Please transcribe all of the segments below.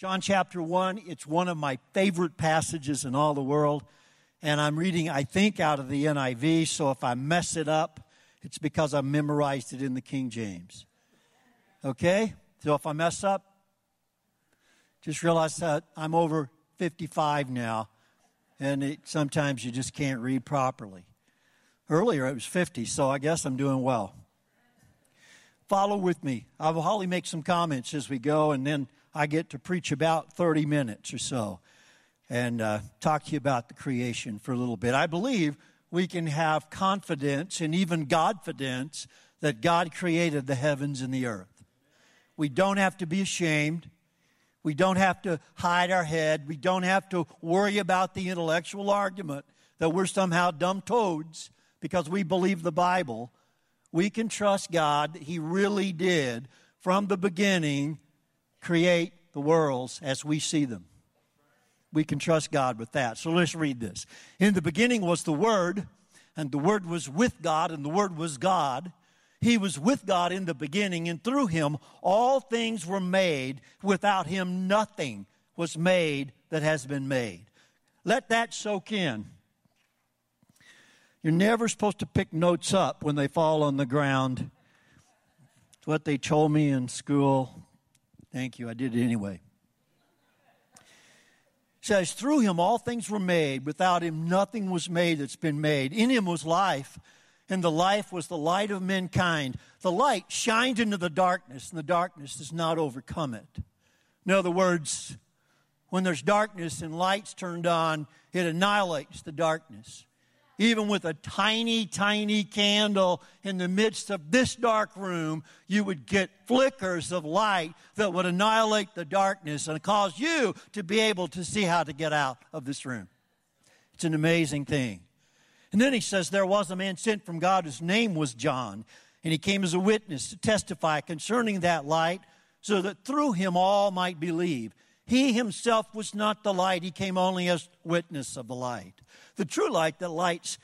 John chapter 1, it's one of my favorite passages in all the world. And I'm reading, I think, out of the NIV, so if I mess it up, it's because I memorized it in the King James. Okay? So if I mess up, just realize that I'm over 55 now, and it, sometimes you just can't read properly. Earlier it was 50, so I guess I'm doing well. Follow with me. I will Holly make some comments as we go, and then I get to preach about 30 minutes or so and uh, talk to you about the creation for a little bit. I believe we can have confidence and even Godfidence that God created the heavens and the earth. We don't have to be ashamed. We don't have to hide our head. We don't have to worry about the intellectual argument that we're somehow dumb toads because we believe the Bible. We can trust God that He really did, from the beginning, create the worlds as we see them. We can trust God with that. So let's read this. In the beginning was the Word, and the Word was with God, and the Word was God. He was with God in the beginning, and through him all things were made. Without him, nothing was made that has been made. Let that soak in. You're never supposed to pick notes up when they fall on the ground. It's what they told me in school. Thank you, I did it anyway. It says, Through him all things were made. Without him, nothing was made that's been made. In him was life and the life was the light of mankind. The light shines into the darkness, and the darkness does not overcome it. In other words, when there's darkness and lights turned on, it annihilates the darkness. Even with a tiny, tiny candle in the midst of this dark room, you would get flickers of light that would annihilate the darkness and cause you to be able to see how to get out of this room. It's an amazing thing. And then he says, There was a man sent from God whose name was John, and he came as a witness to testify concerning that light, so that through him all might believe. He himself was not the light, he came only as witness of the light. The true light that lights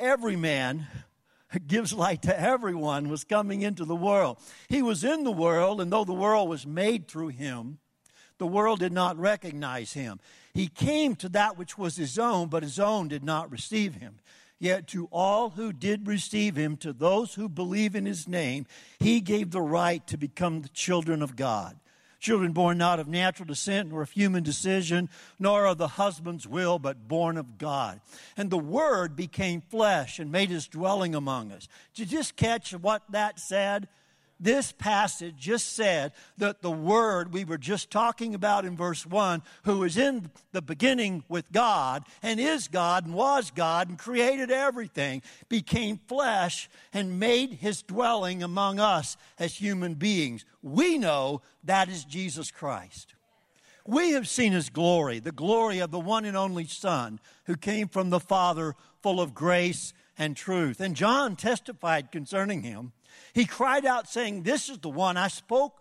every man, gives light to everyone, was coming into the world. He was in the world, and though the world was made through him, the world did not recognize him. He came to that which was his own, but his own did not receive him. Yet to all who did receive him, to those who believe in his name, he gave the right to become the children of God. Children born not of natural descent, nor of human decision, nor of the husband's will, but born of God. And the Word became flesh and made his dwelling among us. Did you just catch what that said? This passage just said that the Word we were just talking about in verse 1, who was in the beginning with God and is God and was God and created everything, became flesh and made his dwelling among us as human beings. We know that is Jesus Christ. We have seen his glory, the glory of the one and only Son who came from the Father, full of grace and truth. And John testified concerning him he cried out, saying, This is the one I spoke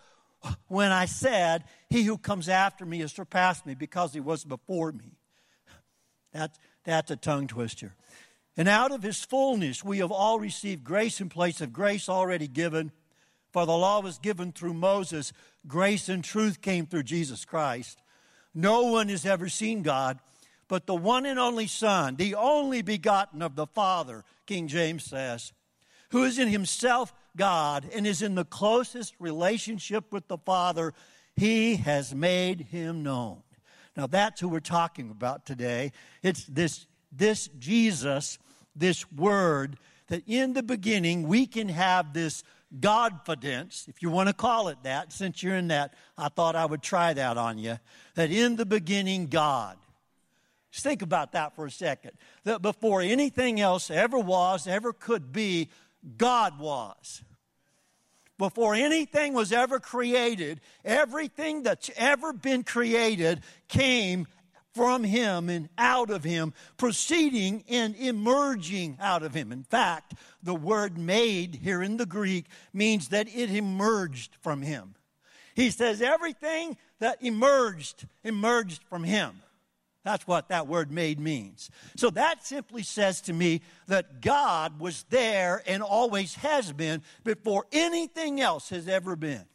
when I said, He who comes after me has surpassed me because he was before me. That's, that's a tongue twister. And out of his fullness we have all received grace in place of grace already given. For the law was given through Moses, grace and truth came through Jesus Christ. No one has ever seen God, but the one and only Son, the only begotten of the Father, King James says, who is in himself God and is in the closest relationship with the Father, he has made him known. Now that's who we're talking about today. It's this, this Jesus, this word, that in the beginning we can have this Godfidence, if you want to call it that, since you're in that, I thought I would try that on you. That in the beginning, God. Just think about that for a second. That before anything else ever was, ever could be, God was. Before anything was ever created, everything that's ever been created came from him and out of him, proceeding and emerging out of him. In fact, the word made here in the Greek means that it emerged from him. He says everything that emerged, emerged from him. That's what that word made means. So that simply says to me that God was there and always has been before anything else has ever been.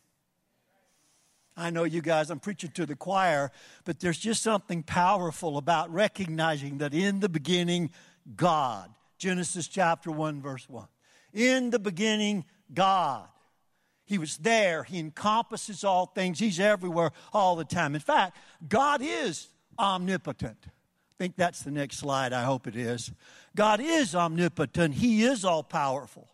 I know you guys, I'm preaching to the choir, but there's just something powerful about recognizing that in the beginning, God. Genesis chapter 1, verse 1. In the beginning, God. He was there. He encompasses all things. He's everywhere all the time. In fact, God is omnipotent. I think that's the next slide. I hope it is. God is omnipotent. He is all powerful.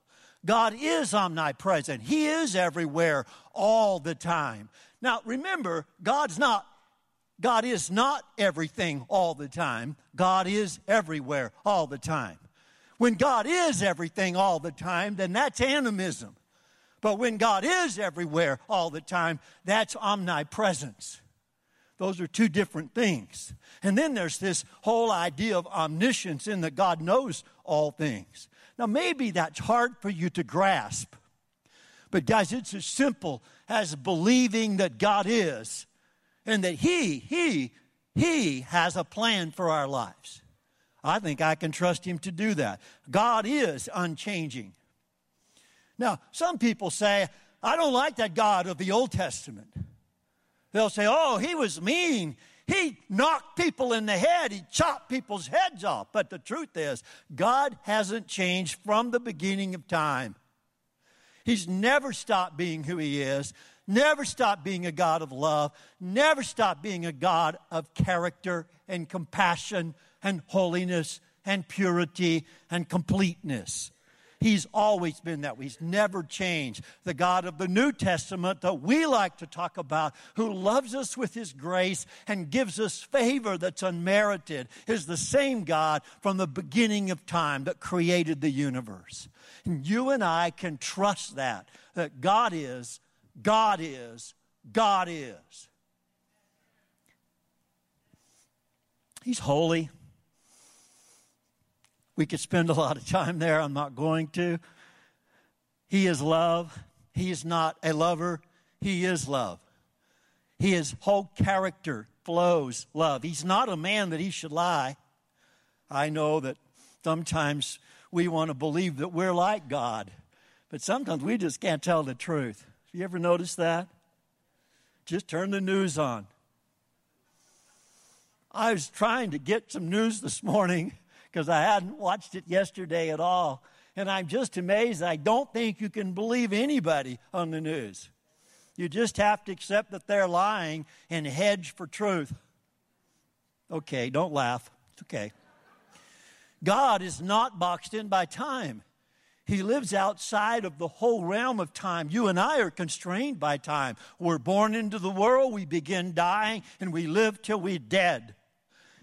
God is omnipresent. He is everywhere all the time. Now, remember, God's not God is not everything all the time. God is everywhere all the time. When God is everything all the time, then that's animism. But when God is everywhere all the time, that's omnipresence. Those are two different things. And then there's this whole idea of omniscience in that God knows all things. Now, maybe that's hard for you to grasp. But, guys, it's as simple as believing that God is and that He, He, He has a plan for our lives. I think I can trust Him to do that. God is unchanging. Now, some people say, I don't like that God of the Old Testament. They'll say, oh, He was mean. He knocked people in the head. He chopped people's heads off. But the truth is, God hasn't changed from the beginning of time. He's never stopped being who He is, never stopped being a God of love, never stopped being a God of character and compassion and holiness and purity and completeness. He's always been that way. He's never changed. The God of the New Testament that we like to talk about, who loves us with His grace and gives us favor that's unmerited, is the same God from the beginning of time that created the universe. And you and I can trust that, that God is, God is, God is. He's holy. We could spend a lot of time there. I'm not going to. He is love. He is not a lover. He is love. His whole character flows love. He's not a man that he should lie. I know that sometimes we want to believe that we're like God, but sometimes we just can't tell the truth. Have you ever noticed that? Just turn the news on. I was trying to get some news this morning because I hadn't watched it yesterday at all. And I'm just amazed. I don't think you can believe anybody on the news. You just have to accept that they're lying and hedge for truth. Okay, don't laugh. It's okay. God is not boxed in by time. He lives outside of the whole realm of time. You and I are constrained by time. We're born into the world, we begin dying, and we live till we're dead.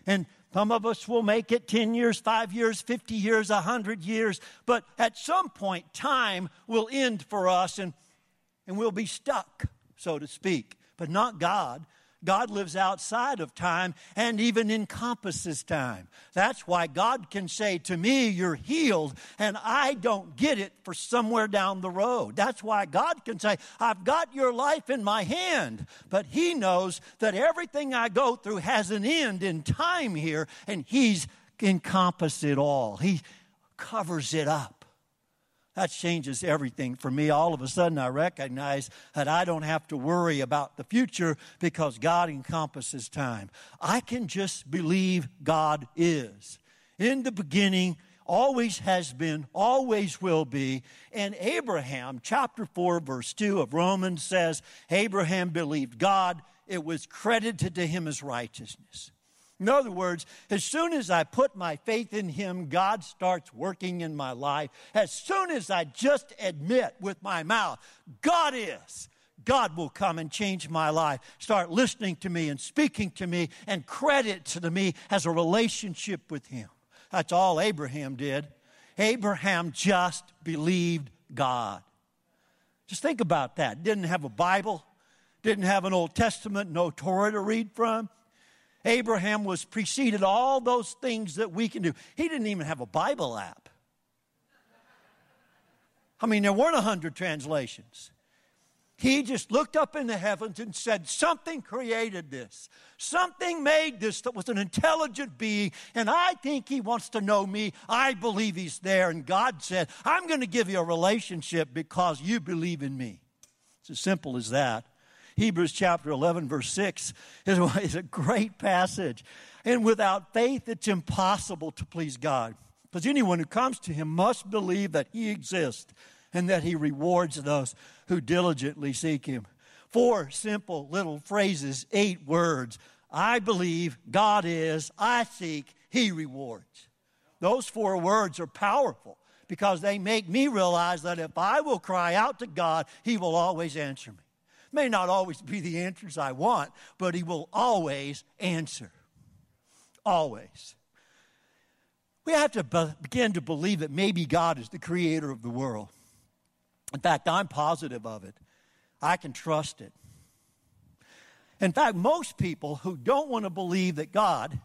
And some of us will make it 10 years, 5 years, 50 years, 100 years. But at some point, time will end for us and, and we'll be stuck, so to speak. But not God. God lives outside of time and even encompasses time. That's why God can say to me, You're healed, and I don't get it for somewhere down the road. That's why God can say, I've got your life in my hand. But He knows that everything I go through has an end in time here, and He's encompassed it all. He covers it up. That changes everything for me. All of a sudden, I recognize that I don't have to worry about the future because God encompasses time. I can just believe God is. In the beginning, always has been, always will be. And Abraham, chapter 4, verse 2 of Romans says, Abraham believed God, it was credited to him as righteousness. In other words, as soon as I put my faith in Him, God starts working in my life. As soon as I just admit with my mouth, God is, God will come and change my life. Start listening to me and speaking to me and credit to me as a relationship with Him. That's all Abraham did. Abraham just believed God. Just think about that. Didn't have a Bible, didn't have an Old Testament, no Torah to read from. Abraham was preceded all those things that we can do. He didn't even have a Bible app. I mean, there weren't a hundred translations. He just looked up in the heavens and said, Something created this. Something made this that was an intelligent being, and I think he wants to know me. I believe he's there. And God said, I'm going to give you a relationship because you believe in me. It's as simple as that. Hebrews chapter 11, verse 6 is, is a great passage. And without faith, it's impossible to please God. Because anyone who comes to him must believe that he exists and that he rewards those who diligently seek him. Four simple little phrases, eight words. I believe, God is, I seek, he rewards. Those four words are powerful because they make me realize that if I will cry out to God, he will always answer me. May not always be the answers I want, but he will always answer. Always. We have to be- begin to believe that maybe God is the creator of the world. In fact, I'm positive of it. I can trust it. In fact, most people who don't want to believe that God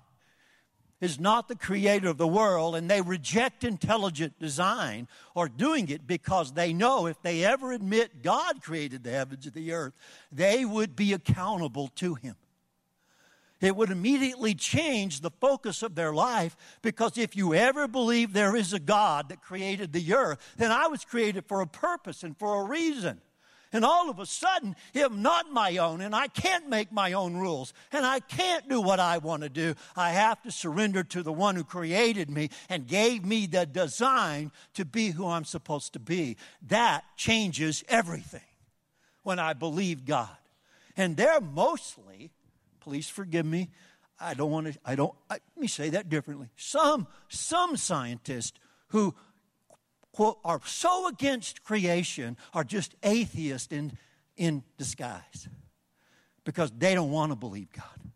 is not the creator of the world and they reject intelligent design or doing it because they know if they ever admit God created the heavens and the earth, they would be accountable to Him. It would immediately change the focus of their life because if you ever believe there is a God that created the earth, then I was created for a purpose and for a reason. And all of a sudden, I'm not my own, and I can't make my own rules, and I can't do what I want to do. I have to surrender to the one who created me and gave me the design to be who I'm supposed to be. That changes everything when I believe God. And they're mostly please forgive me. I don't want to, I don't, I, let me say that differently. Some, some scientists who, quote, are so against creation are just atheists in, in disguise because they don't want to believe God.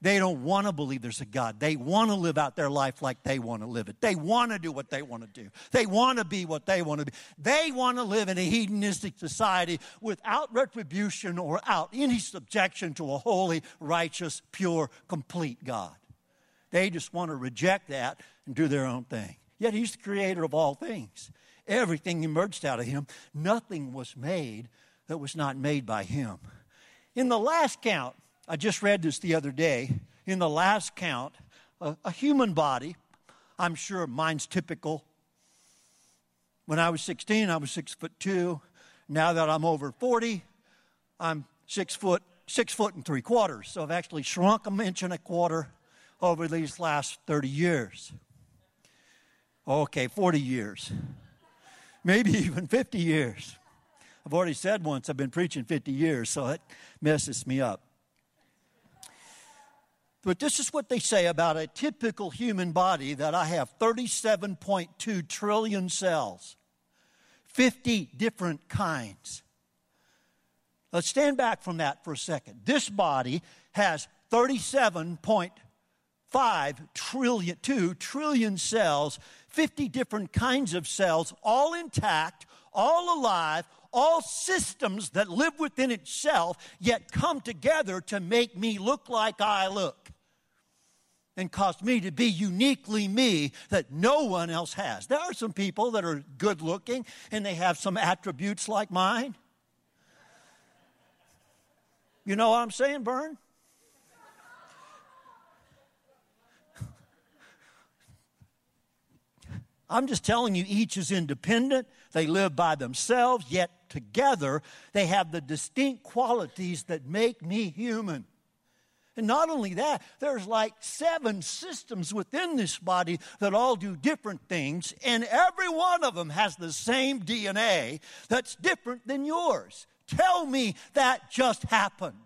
They don't want to believe there's a God. They want to live out their life like they want to live it. They want to do what they want to do. They want to be what they want to be. They want to live in a hedonistic society without retribution or out any subjection to a holy, righteous, pure, complete God. They just want to reject that and do their own thing. Yet He's the creator of all things. Everything emerged out of Him. Nothing was made that was not made by Him. In the last count, I just read this the other day. In the last count, a, a human body, I'm sure mine's typical. When I was 16, I was six foot two. Now that I'm over 40, I'm six foot six foot and three quarters. So I've actually shrunk an inch and a quarter over these last 30 years. Okay, 40 years. Maybe even 50 years. I've already said once I've been preaching 50 years, so it messes me up. But this is what they say about a typical human body that I have 37.2 trillion cells, 50 different kinds. Let's stand back from that for a second. This body has 37.5 trillion, 2 trillion cells, 50 different kinds of cells, all intact, all alive, all systems that live within itself, yet come together to make me look like I look and cause me to be uniquely me that no one else has. There are some people that are good looking and they have some attributes like mine. You know what I'm saying, Bern? I'm just telling you, each is independent. They live by themselves, yet together they have the distinct qualities that make me human. And not only that, there's like seven systems within this body that all do different things, and every one of them has the same DNA that's different than yours. Tell me that just happened.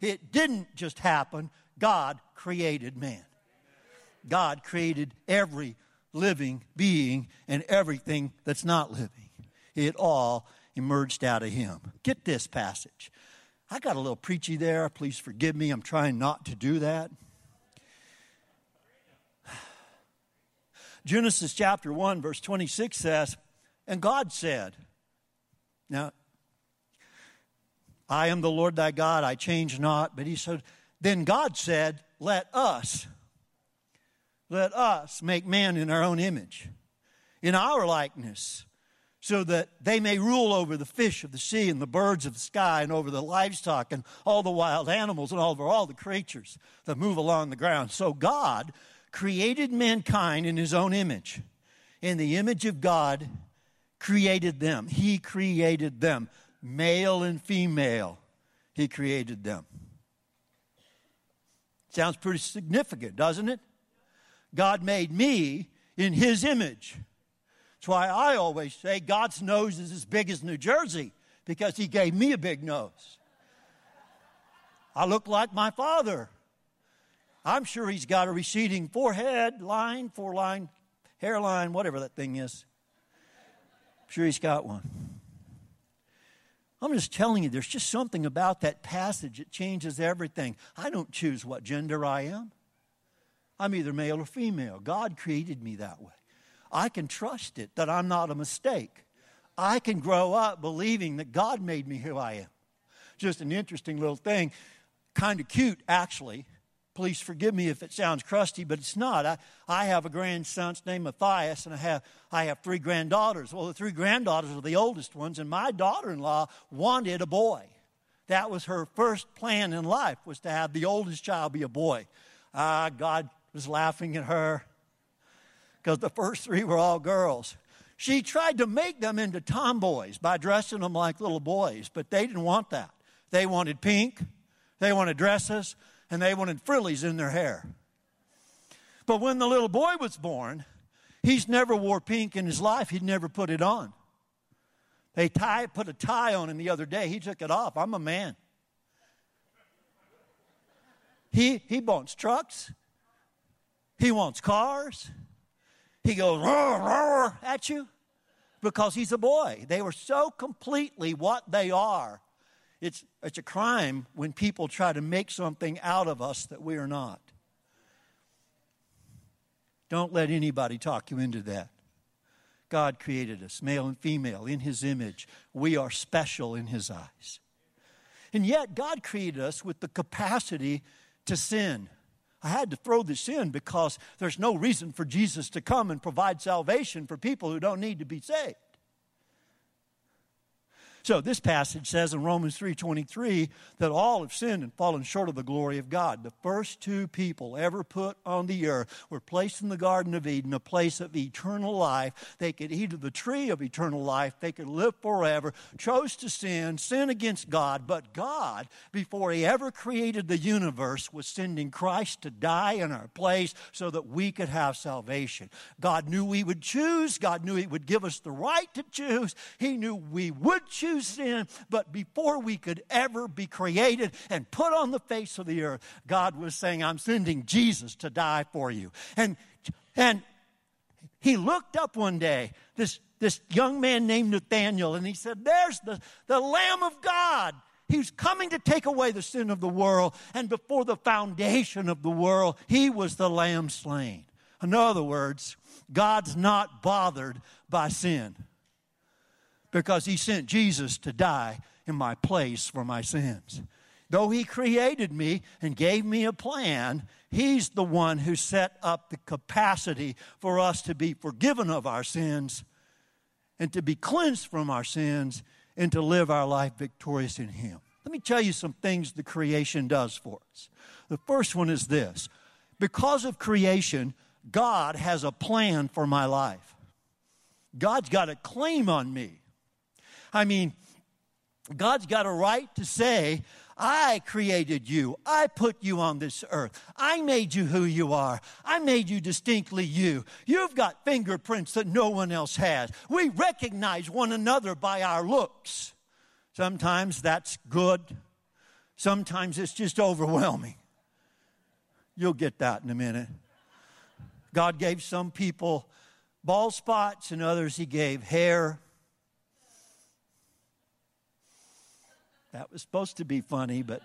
It didn't just happen. God created man. God created every living being and everything that's not living. It all emerged out of him. Get this passage. I got a little preachy there. Please forgive me. I'm trying not to do that. Genesis chapter 1, verse 26 says, And God said, Now, I am the Lord thy God, I change not. But he said, Then God said, Let us, let us make man in our own image, in our likeness so that they may rule over the fish of the sea and the birds of the sky and over the livestock and all the wild animals and over all the creatures that move along the ground. So God created mankind in his own image. In the image of God, created them. He created them, male and female. He created them. Sounds pretty significant, doesn't it? God made me in His image. That's why I always say God's nose is as big as New Jersey because He gave me a big nose. I look like my father. I'm sure he's got a receding forehead line, foreline, hairline, whatever that thing is. I'm sure he's got one. I'm just telling you, there's just something about that passage that changes everything. I don't choose what gender I am. I'm either male or female. God created me that way. I can trust it that I'm not a mistake. I can grow up believing that God made me who I am. Just an interesting little thing, kind of cute actually. Please forgive me if it sounds crusty, but it's not. I, I have a grandson named Matthias, and I have, I have three granddaughters. Well, the three granddaughters are the oldest ones, and my daughter in law wanted a boy. That was her first plan in life, was to have the oldest child be a boy. Ah, God was laughing at her because the first three were all girls. She tried to make them into tomboys by dressing them like little boys, but they didn't want that. They wanted pink, they wanted dresses, and they wanted frillies in their hair. But when the little boy was born, he's never wore pink in his life. He'd never put it on. They tie, put a tie on him the other day. He took it off. I'm a man. He, he wants trucks. He wants cars. He goes roar, roar at you because he's a boy. They were so completely what they are it's, it's a crime when people try to make something out of us that we are not. Don't let anybody talk you into that. God created us, male and female, in His image. We are special in His eyes. And yet, God created us with the capacity to sin. I had to throw this in because there's no reason for Jesus to come and provide salvation for people who don't need to be saved. So this passage says in Romans 3:23 that all have sinned and fallen short of the glory of God. The first two people ever put on the earth were placed in the garden of Eden, a place of eternal life. They could eat of the tree of eternal life. They could live forever. Chose to sin, sin against God, but God, before he ever created the universe, was sending Christ to die in our place so that we could have salvation. God knew we would choose. God knew he would give us the right to choose. He knew we would choose sin, but before we could ever be created and put on the face of the earth, God was saying, I'm sending Jesus to die for you. And, and he looked up one day, this, this young man named Nathaniel, and he said, There's the, the Lamb of God. He's coming to take away the sin of the world. And before the foundation of the world, he was the lamb slain. In other words, God's not bothered by sin because he sent Jesus to die in my place for my sins. Though he created me and gave me a plan, he's the one who set up the capacity for us to be forgiven of our sins and to be cleansed from our sins and to live our life victorious in him. Let me tell you some things the creation does for us. The first one is this because of creation, God has a plan for my life. God's got a claim on me. I mean, God's got a right to say, I created you. I put you on this earth. I made you who you are. I made you distinctly you. You've got fingerprints that no one else has. We recognize one another by our looks. Sometimes that's good, sometimes it's just overwhelming. You'll get that in a minute. God gave some people bald spots, and others He gave hair That was supposed to be funny, but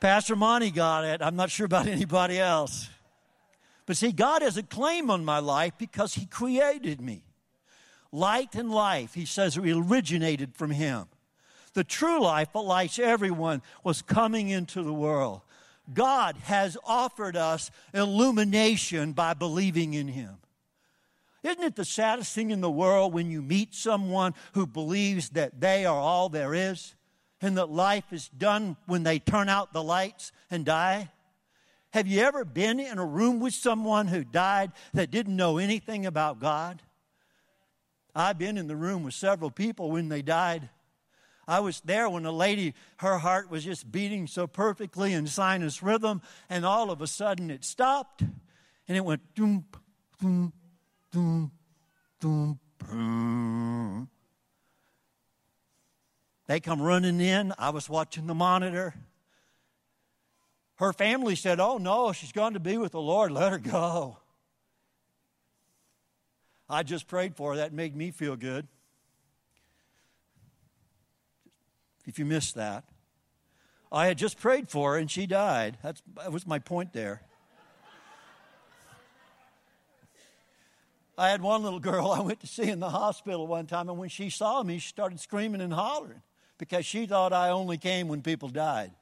Pastor Monty got it. I'm not sure about anybody else. But see, God has a claim on my life because He created me. Light and life, He says, originated from Him. The true life that lights everyone was coming into the world. God has offered us illumination by believing in Him. Isn't it the saddest thing in the world when you meet someone who believes that they are all there is? And that life is done when they turn out the lights and die? Have you ever been in a room with someone who died that didn't know anything about God? I've been in the room with several people when they died. I was there when a lady, her heart was just beating so perfectly in sinus rhythm, and all of a sudden it stopped and it went doom, doom, doom, doom, boom. They come running in. I was watching the monitor. Her family said, Oh no, she's gone to be with the Lord. Let her go. I just prayed for her. That made me feel good. if you missed that. I had just prayed for her and she died. That's, that was my point there. I had one little girl I went to see in the hospital one time, and when she saw me, she started screaming and hollering because she thought I only came when people died.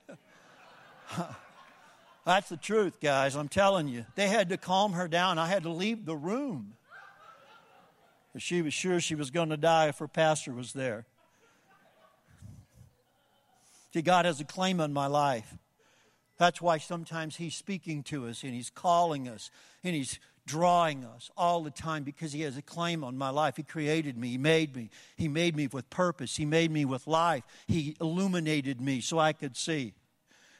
That's the truth, guys. I'm telling you. They had to calm her down. I had to leave the room. She was sure she was going to die if her pastor was there. See, God has a claim on my life. That's why sometimes He's speaking to us and He's calling us and He's drawing us all the time because He has a claim on my life. He created me, He made me, He made me with purpose, He made me with life, He illuminated me so I could see.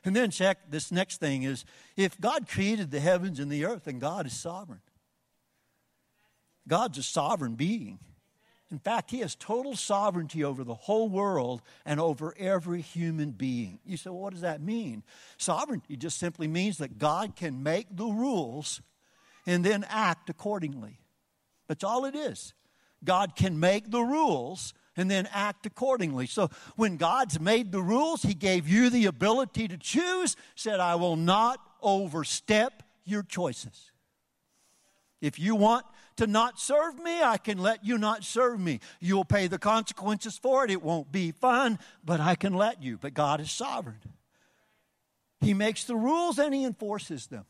And then check this next thing is if God created the heavens and the earth, then God is sovereign. God's a sovereign being. In fact, he has total sovereignty over the whole world and over every human being. You say, well, what does that mean? Sovereignty just simply means that God can make the rules and then act accordingly. That's all it is. God can make the rules and then act accordingly. So when God's made the rules, He gave you the ability to choose, said, I will not overstep your choices. If you want to not serve me, I can let you not serve me. You'll pay the consequences for it. It won't be fun, but I can let you. But God is sovereign. He makes the rules and He enforces them.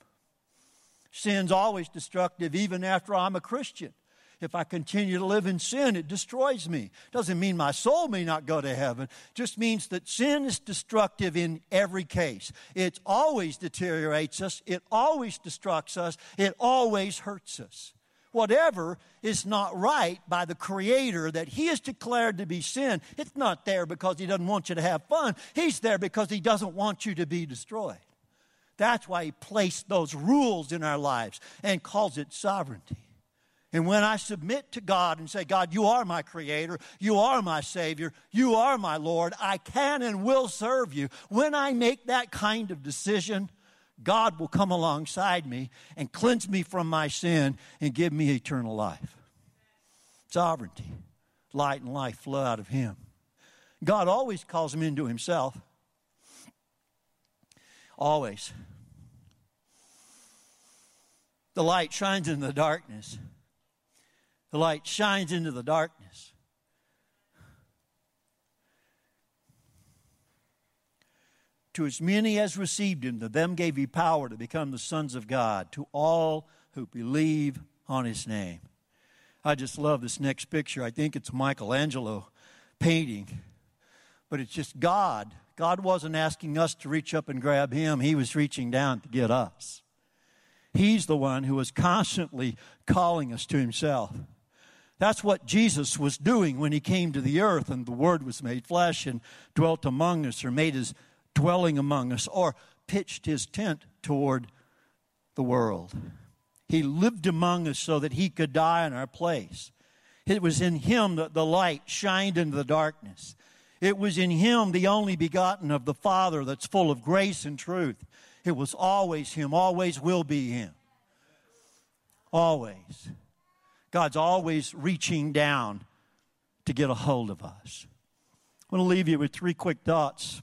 Sin's always destructive, even after I'm a Christian. If I continue to live in sin, it destroys me. Doesn't mean my soul may not go to heaven. Just means that sin is destructive in every case. It always deteriorates us. It always destructs us. It always hurts us whatever is not right by the Creator that He has declared to be sin, it's not there because He doesn't want you to have fun. He's there because He doesn't want you to be destroyed. That's why He placed those rules in our lives and calls it sovereignty. And when I submit to God and say, God, you are my creator, you are my savior, you are my Lord, I can and will serve you. When I make that kind of decision, God will come alongside me and cleanse me from my sin and give me eternal life. Sovereignty, light and life flow out of Him. God always calls him into Himself. Always. The light shines in the darkness. The light shines into the darkness. To as many as received him, to them gave he power to become the sons of God, to all who believe on his name. I just love this next picture. I think it's Michelangelo painting, but it's just God. God wasn't asking us to reach up and grab him, he was reaching down to get us. He's the one who is constantly calling us to himself. That's what Jesus was doing when he came to the earth and the Word was made flesh and dwelt among us or made his dwelling among us or pitched his tent toward the world. He lived among us so that he could die in our place. It was in him that the light shined into the darkness. It was in him, the only begotten of the Father, that's full of grace and truth. It was always him, always will be him. Always. God's always reaching down to get a hold of us. I want to leave you with three quick thoughts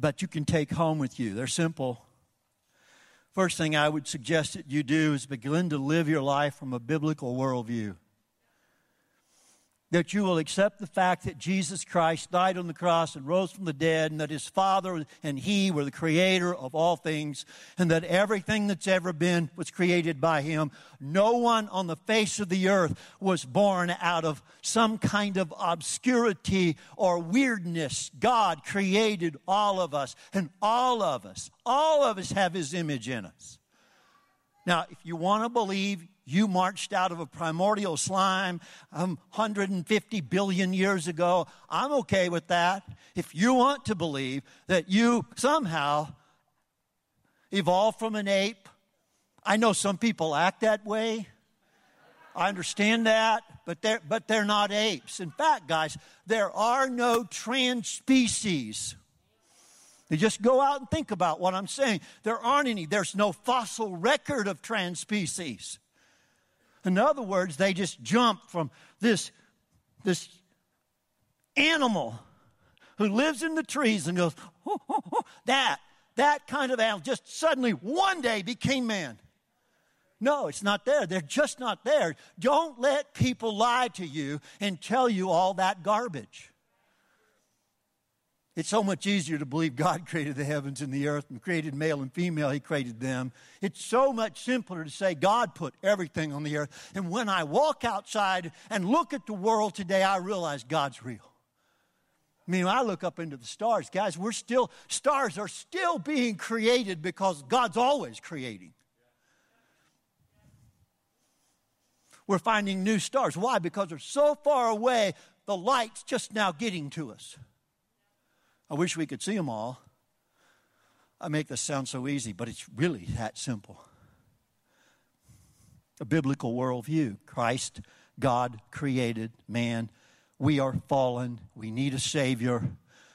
but you can take home with you. They're simple. First thing I would suggest that you do is begin to live your life from a biblical worldview that you will accept the fact that Jesus Christ died on the cross and rose from the dead, and that his Father and he were the creator of all things, and that everything that's ever been was created by him. No one on the face of the earth was born out of some kind of obscurity or weirdness. God created all of us, and all of us, all of us have his image in us. Now, if you want to believe you marched out of a primordial slime um, 150 billion years ago, I'm okay with that. If you want to believe that you somehow evolved from an ape, I know some people act that way. I understand that, but they're, but they're not apes. In fact, guys, there are no trans species. You just go out and think about what I'm saying. There aren't any. There's no fossil record of trans species. In other words, they just jump from this, this animal who lives in the trees and goes, oh, oh, oh. that, that kind of animal just suddenly one day became man. No, it's not there. They're just not there. Don't let people lie to you and tell you all that garbage. It's so much easier to believe God created the heavens and the earth and created male and female, He created them. It's so much simpler to say God put everything on the earth. And when I walk outside and look at the world today, I realize God's real. I mean, I look up into the stars, guys, we're still, stars are still being created because God's always creating. We're finding new stars. Why? Because they're so far away, the light's just now getting to us. I wish we could see them all. I make this sound so easy, but it's really that simple. A biblical worldview Christ, God created man. We are fallen. We need a Savior.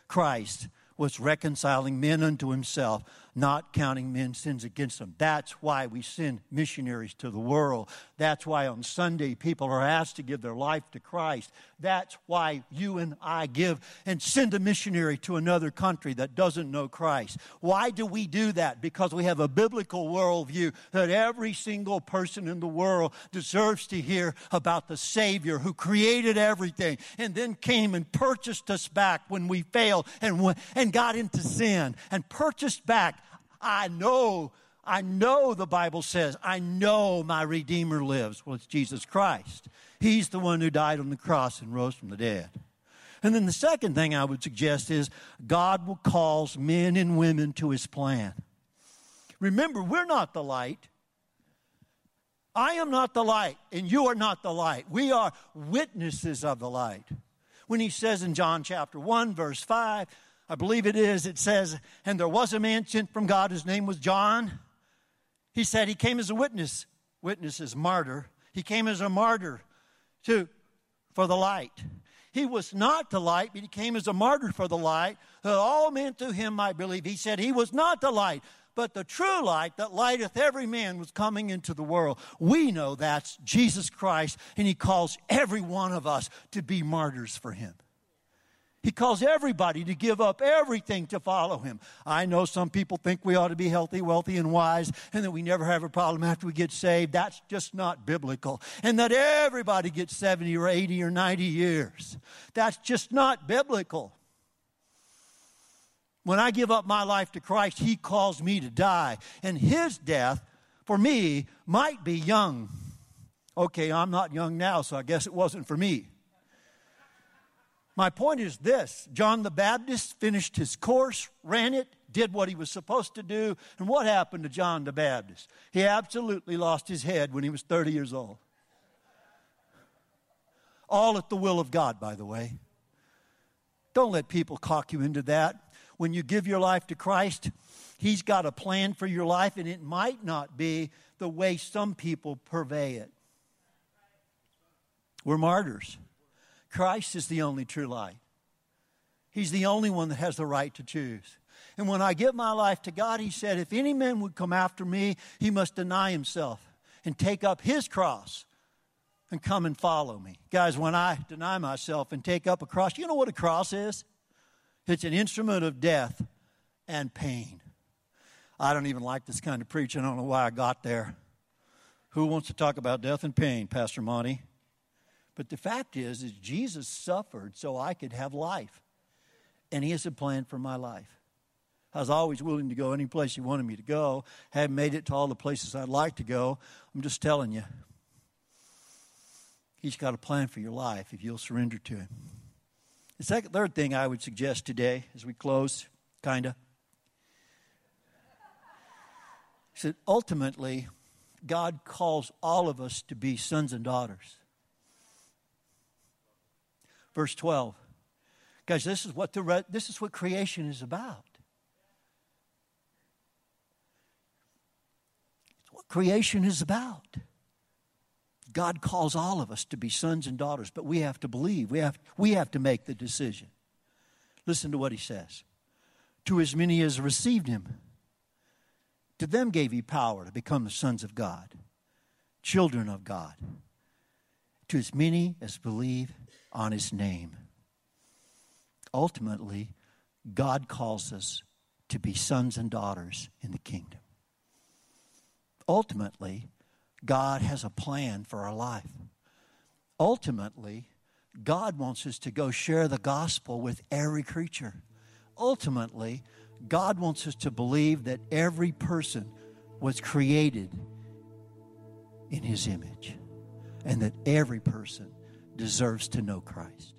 Christ was reconciling men unto himself not counting men's sins against them. That's why we send missionaries to the world. That's why on Sunday people are asked to give their life to Christ. That's why you and I give and send a missionary to another country that doesn't know Christ. Why do we do that? Because we have a biblical worldview that every single person in the world deserves to hear about the Savior who created everything and then came and purchased us back when we failed and, and got into sin and purchased back I know, I know the Bible says, I know my Redeemer lives. Well, it's Jesus Christ. He's the one who died on the cross and rose from the dead. And then the second thing I would suggest is God will cause men and women to his plan. Remember, we're not the light. I am not the light, and you are not the light. We are witnesses of the light. When he says in John chapter 1, verse 5, I believe it is, it says, and there was a man sent from God, his name was John. He said he came as a witness, witness is martyr. He came as a martyr to, for the light. He was not the light, but he came as a martyr for the light, that all men through him might believe. He said he was not the light, but the true light that lighteth every man was coming into the world. We know that's Jesus Christ, and he calls every one of us to be martyrs for him. He calls everybody to give up everything to follow him. I know some people think we ought to be healthy, wealthy, and wise, and that we never have a problem after we get saved. That's just not biblical. And that everybody gets 70 or 80 or 90 years. That's just not biblical. When I give up my life to Christ, He calls me to die. And His death, for me, might be young. Okay, I'm not young now, so I guess it wasn't for me. My point is this John the Baptist finished his course, ran it, did what he was supposed to do, and what happened to John the Baptist? He absolutely lost his head when he was 30 years old. All at the will of God, by the way. Don't let people cock you into that. When you give your life to Christ, He's got a plan for your life, and it might not be the way some people purvey it. We're martyrs. Christ is the only true light. He's the only one that has the right to choose. And when I give my life to God, He said, If any man would come after me, he must deny himself and take up his cross and come and follow me. Guys, when I deny myself and take up a cross, you know what a cross is? It's an instrument of death and pain. I don't even like this kind of preaching. I don't know why I got there. Who wants to talk about death and pain, Pastor Monty? But the fact is, is Jesus suffered so I could have life. And he has a plan for my life. I was always willing to go any place he wanted me to go. Haven't made it to all the places I'd like to go. I'm just telling you. He's got a plan for your life if you'll surrender to him. The second, third thing I would suggest today as we close, kind of, that ultimately God calls all of us to be sons and daughters. Verse 12. Guys, this is what the this is what creation is about. It's what creation is about. God calls all of us to be sons and daughters, but we have to believe. We have, we have to make the decision. Listen to what he says. To as many as received him, to them gave he power to become the sons of God, children of God. To as many as believe on his name. Ultimately, God calls us to be sons and daughters in the kingdom. Ultimately, God has a plan for our life. Ultimately, God wants us to go share the gospel with every creature. Ultimately, God wants us to believe that every person was created in His image and that every person deserves to know Christ.